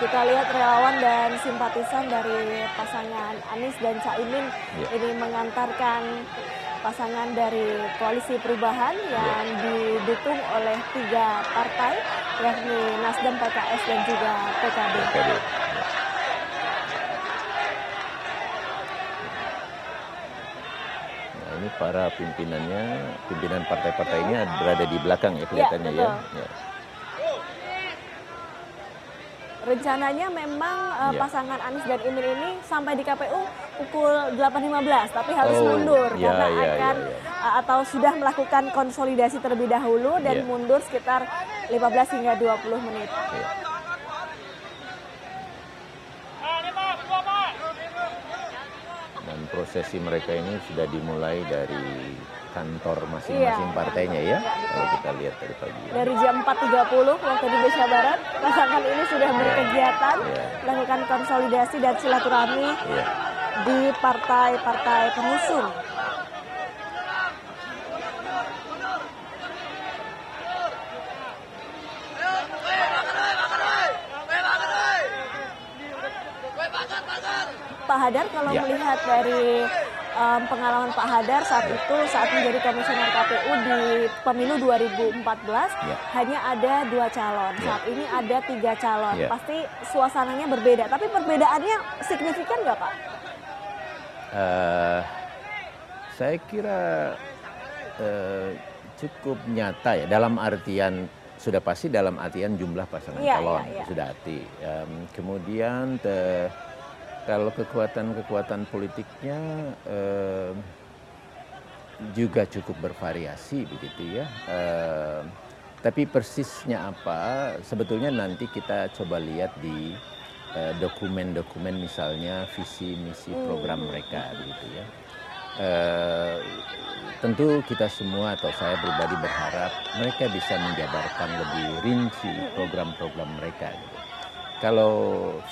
kita lihat relawan dan simpatisan dari pasangan Anies dan Caimin Ya. ini mengantarkan pasangan dari koalisi perubahan yang didukung oleh tiga partai yakni Nasdem, PKS dan juga PKB. PKB. Nah, ini para pimpinannya, pimpinan partai-partai ini berada di belakang ya kelihatannya ya. betul. ya. Rencananya memang uh, Ya. pasangan Anies dan Imin ini sampai di KPU pukul 8.15 tapi harus Oh, mundur ya, karena ya, akan ya, ya. uh, atau sudah melakukan konsolidasi terlebih dahulu dan Ya. mundur sekitar 15 hingga 20 menit. ya. Prosesi mereka ini sudah dimulai dari kantor masing-masing Iya. partainya ya. Kalau kita lihat dari pagi. Dari jam 4.30 waktu di Indonesia Barat, pasangan ini sudah berkegiatan Ya. melakukan konsolidasi dan silaturahmi Iya. di partai-partai pengusung. Pak Hadar kalau Ya. melihat dari em, pengalaman Pak Hadar saat itu saat menjadi komisioner KPU di pemilu 2014 Ya. hanya ada dua calon. Ya. Saat ini ada tiga calon. Ya. Pasti suasananya berbeda. Tapi perbedaannya signifikan nggak Pak? Eh, saya kira eh, cukup nyata ya dalam artian sudah pasti dalam artian jumlah pasangan Iya, calon iya, iya. sudah hati. Em, kemudian te- kalau kekuatan-kekuatan politiknya em, juga cukup bervariasi begitu ya. Em, tapi persisnya apa sebetulnya nanti kita coba lihat di eh, dokumen-dokumen misalnya visi misi program mereka begitu ya. Eh, tentu kita semua atau saya pribadi berharap mereka bisa menjabarkan lebih rinci program-program mereka. Gitu. Kalau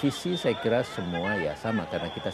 visi saya kira semua ya sama karena kita